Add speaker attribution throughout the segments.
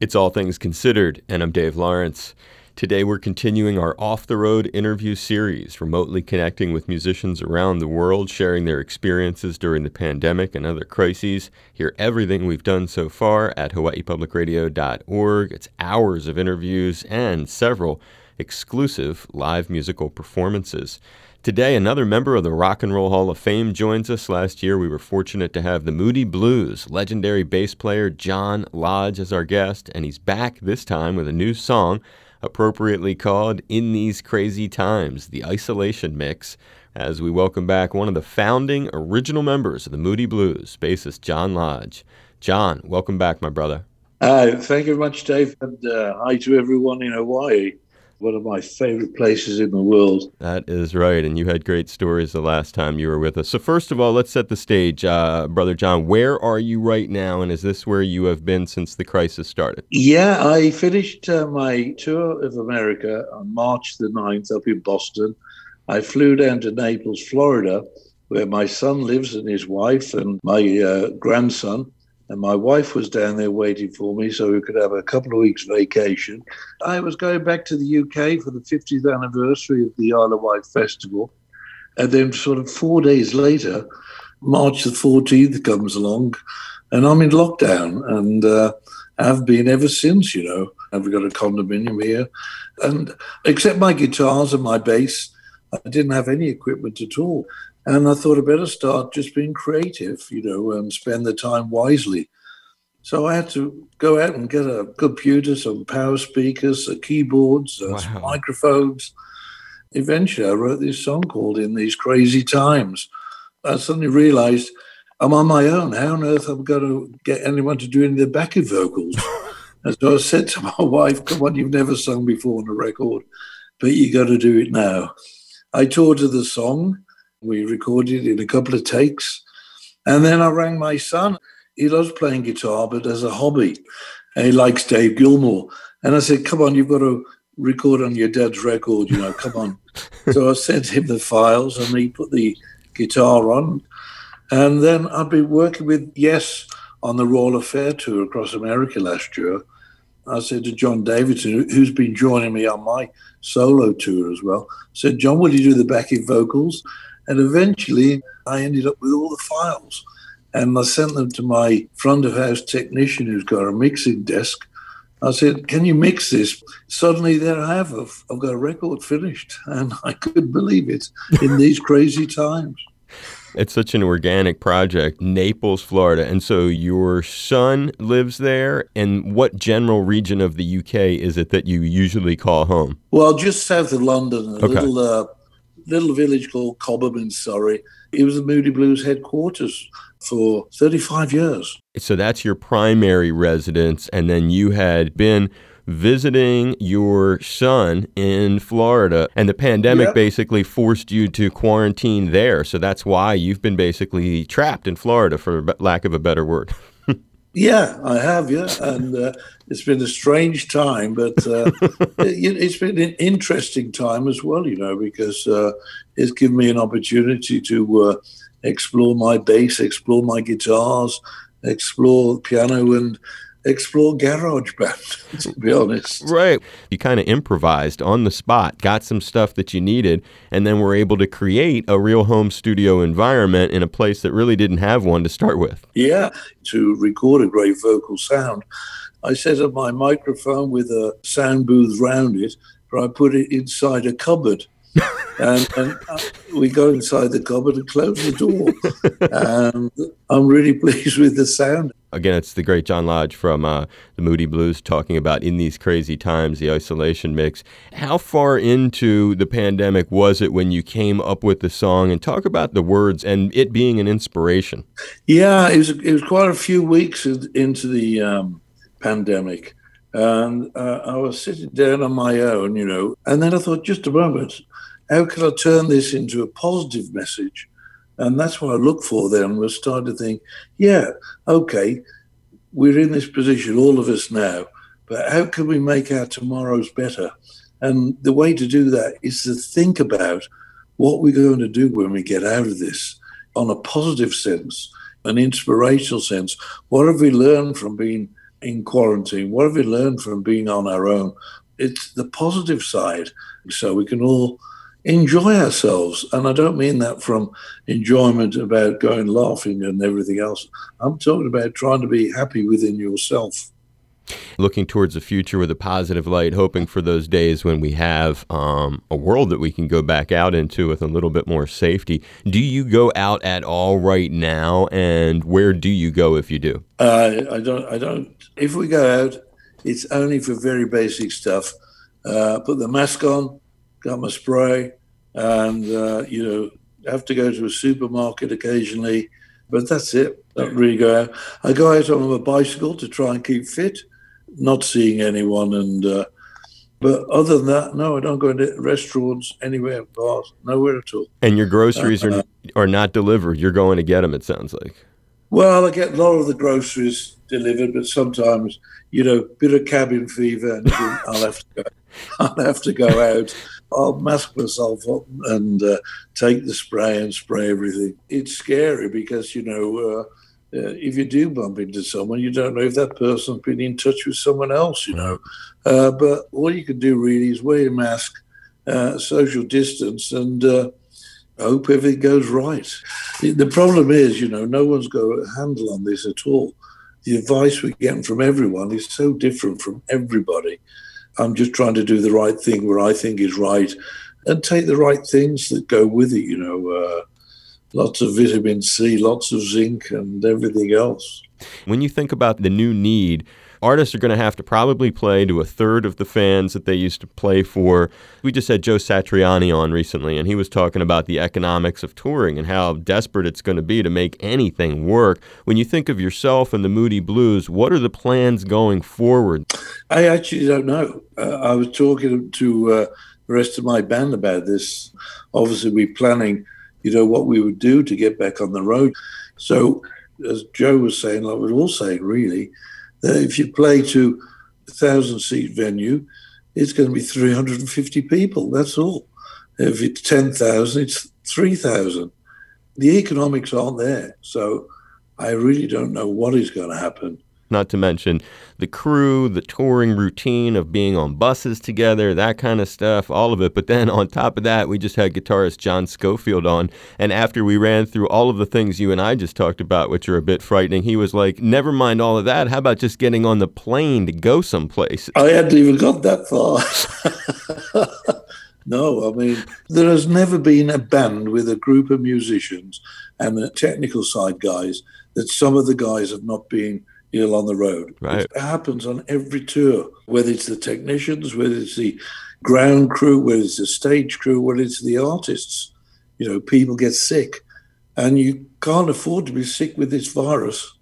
Speaker 1: It's All Things Considered, and I'm Dave Lawrence. Today, we're continuing our off the road interview series, remotely connecting with musicians around the world, sharing their experiences during the pandemic and other crises. Hear everything we've done so far at hawaiipublicradio.org. It's hours of interviews and several exclusive live musical performances. Today, another member of the Rock and Roll Hall of Fame joins us. Last year, we were fortunate to have the Moody Blues legendary bass player John Lodge as our guest, and he's back this time with a new song appropriately called In These Crazy Times, the Isolation Mix, as we welcome back one of the founding original members of the Moody Blues, bassist John Lodge. John, welcome back, my brother.
Speaker 2: Uh, thank you very much, Dave, and uh, hi to everyone in Hawaii one of my favorite places in the world.
Speaker 1: That is right. And you had great stories the last time you were with us. So, first of all, let's set the stage. Uh, Brother John, where are you right now? And is this where you have been since the crisis started?
Speaker 2: Yeah, I finished uh, my tour of America on March the 9th up in Boston. I flew down to Naples, Florida, where my son lives and his wife and my uh, grandson and my wife was down there waiting for me so we could have a couple of weeks vacation. I was going back to the UK for the 50th anniversary of the Isle of Wight Festival. And then, sort of four days later, March the 14th comes along, and I'm in lockdown. And uh, have been ever since, you know. I've got a condominium here. And except my guitars and my bass, I didn't have any equipment at all. And I thought I better start just being creative, you know, and spend the time wisely. So I had to go out and get a computer, some power speakers, keyboards, uh, wow. some microphones. Eventually, I wrote this song called In These Crazy Times. I suddenly realized I'm on my own. How on earth am I going to get anyone to do any of the backing vocals? and so I said to my wife, Come on, you've never sung before on a record, but you got to do it now. I taught her the song. We recorded in a couple of takes. And then I rang my son. He loves playing guitar, but as a hobby. And he likes Dave Gilmour. And I said, Come on, you've got to record on your dad's record, you know, come on. so I sent him the files and he put the guitar on. And then I've been working with Yes on the Royal Affair tour across America last year. I said to Jon Davison, who's been joining me on my solo tour as well, I said, John, will you do the backing vocals? And eventually I ended up with all the files. And I sent them to my front of house technician who's got a mixing desk. I said, Can you mix this? Suddenly, there I have. I've, I've got a record finished. And I couldn't believe it in these crazy times.
Speaker 1: It's such an organic project, Naples, Florida. And so your son lives there. And what general region of the UK is it that you usually call home?
Speaker 2: Well, just south of London, a okay. little uh, little village called Cobham in Surrey. It was the Moody Blues headquarters for 35 years.
Speaker 1: So that's your primary residence. And then you had been visiting your son in Florida, and the pandemic yep. basically forced you to quarantine there. So that's why you've been basically trapped in Florida, for lack of a better word.
Speaker 2: Yeah, I have. Yeah, and uh, it's been a strange time, but uh, it, has been an interesting time as well. You know, because uh, it's given me an opportunity to uh, explore my bass, explore my guitars, explore piano, and explore GarageBand to be honest.
Speaker 1: Right. You kind of improvised on the spot got some stuff that you needed and then were able to create a real home studio environment in a place that really didn't have one to start with.
Speaker 2: Yeah to record a great vocal sound. I set up my microphone with a sound booth round it but i put it inside a cupboard and, and uh, we go inside the cupboard and close the door. and I'm really pleased with the sound.
Speaker 1: Again, it's the great John Lodge from uh, the Moody Blues talking about In These Crazy Times, the isolation mix. How far into the pandemic was it when you came up with the song? And talk about the words and it being an inspiration.
Speaker 2: Yeah, it was, it was quite a few weeks into the um, pandemic. And uh, I was sitting down on my own, you know, and then I thought, just a moment, how can I turn this into a positive message? And that's what I look for then was start to think, yeah, okay, we're in this position, all of us now, but how can we make our tomorrows better? And the way to do that is to think about what we're going to do when we get out of this on a positive sense, an inspirational sense. What have we learned from being in quarantine? What have we learned from being on our own? It's the positive side. So we can all enjoy ourselves. And I don't mean that from enjoyment about going laughing and everything else. I'm talking about trying to be happy within yourself.
Speaker 1: Looking towards the future with a positive light, hoping for those days when we have um, a world that we can go back out into with a little bit more safety. Do you go out at all right now, and where do you go if you do?
Speaker 2: Uh, I don't. I don't. If we go out, it's only for very basic stuff. Uh, put the mask on, got my spray, and uh, you know have to go to a supermarket occasionally, but that's it. Don't really go out. I go out on a bicycle to try and keep fit, not seeing anyone, and uh, but other than that, no, I don't go into restaurants anywhere, bars, nowhere at all.
Speaker 1: And your groceries are uh, are not delivered. You're going to get them. It sounds like.
Speaker 2: Well, I get a lot of the groceries delivered, but sometimes, you know, bit of cabin fever, and I'll have to go. I'll have to go out. I'll mask myself up and uh, take the spray and spray everything. It's scary because you know uh, uh, if you do bump into someone, you don't know if that person's been in touch with someone else. You know, uh, but all you can do really is wear your mask, uh, social distance, and uh, hope everything goes right. The problem is, you know, no one's got a handle on this at all. The advice we're getting from everyone is so different from everybody. I'm just trying to do the right thing where I think is right and take the right things that go with it, you know, uh, lots of vitamin C, lots of zinc, and everything else.
Speaker 1: When you think about the new need, artists are going to have to probably play to a third of the fans that they used to play for. We just had Joe Satriani on recently, and he was talking about the economics of touring and how desperate it's going to be to make anything work. When you think of yourself and the Moody Blues, what are the plans going forward?
Speaker 2: I actually don't know. Uh, I was talking to uh, the rest of my band about this. Obviously, we're planning, you know, what we would do to get back on the road. So, as Joe was saying, I we're all saying, really, that if you play to a thousand seat venue, it's going to be 350 people. That's all. If it's 10,000, it's 3,000. The economics aren't there. So I really don't know what is going to happen
Speaker 1: not to mention the crew, the touring routine of being on buses together, that kind of stuff, all of it. But then on top of that, we just had guitarist John Scofield on. And after we ran through all of the things you and I just talked about, which are a bit frightening, he was like, never mind all of that. How about just getting on the plane to go someplace?
Speaker 2: I hadn't even got that far. no, I mean, there has never been a band with a group of musicians and the technical side guys that some of the guys have not been ill on the road.
Speaker 1: Right.
Speaker 2: It happens on every tour, whether it's the technicians, whether it's the ground crew, whether it's the stage crew, whether it's the artists. You know, people get sick. And you can't afford to be sick with this virus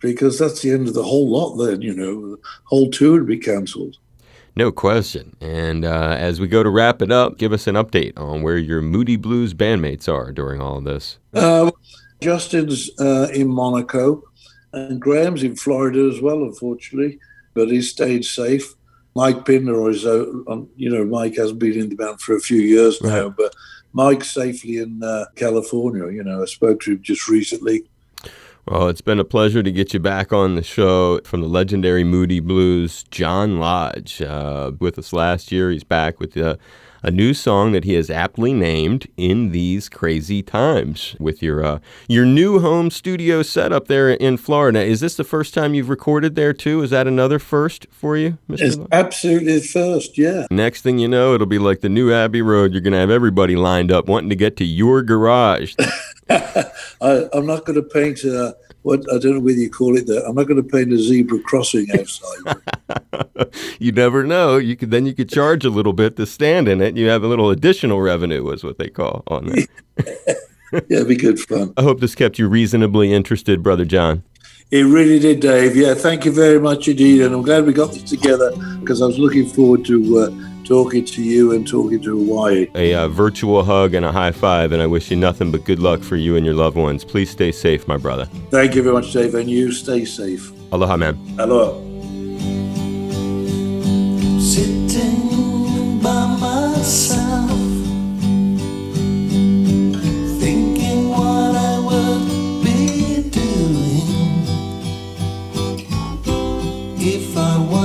Speaker 2: because that's the end of the whole lot then, you know, the whole tour would be cancelled.
Speaker 1: No question. And uh, as we go to wrap it up, give us an update on where your Moody Blues bandmates are during all of this.
Speaker 2: Uh, Justin's uh, in Monaco. And Graham's in Florida as well, unfortunately, but he stayed safe. Mike Pinder is out. You know, Mike hasn't been in the band for a few years now, right. but Mike's safely in uh, California. You know, I spoke to him just recently.
Speaker 1: Well, it's been a pleasure to get you back on the show from the legendary Moody Blues, John Lodge, uh, with us last year. He's back with the. Uh, a new song that he has aptly named "In These Crazy Times" with your uh, your new home studio setup there in Florida. Is this the first time you've recorded there too? Is that another first for you,
Speaker 2: Mr. It's absolutely first, yeah.
Speaker 1: Next thing you know, it'll be like the new Abbey Road. You're going to have everybody lined up wanting to get to your garage.
Speaker 2: I, am not going to paint. Uh, what I don't know whether you call it that. I'm not going to paint a zebra crossing outside.
Speaker 1: you never know. You could then you could charge a little bit to stand in it. You have a little additional revenue, is what they call on that.
Speaker 2: yeah, it'd be good fun.
Speaker 1: I hope this kept you reasonably interested, brother John.
Speaker 2: It really did, Dave. Yeah, thank you very much indeed, and I'm glad we got this together because I was looking forward to. Uh, talking to you and talking to Hawaii.
Speaker 1: A uh, virtual hug and a high five, and I wish you nothing but good luck for you and your loved ones. Please stay safe, my brother.
Speaker 2: Thank you very much, Dave, and you stay safe.
Speaker 1: Aloha, man.
Speaker 2: Aloha.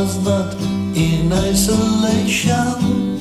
Speaker 3: was not
Speaker 2: in isolation.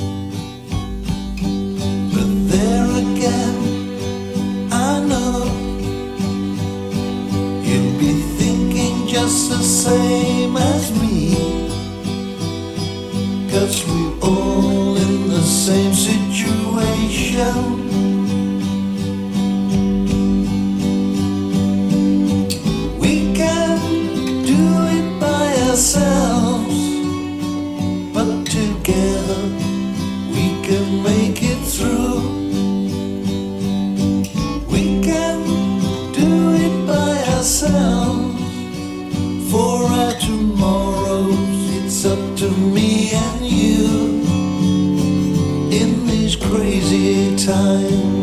Speaker 2: Ourselves for our tomorrows. It's up to me and you in these crazy times.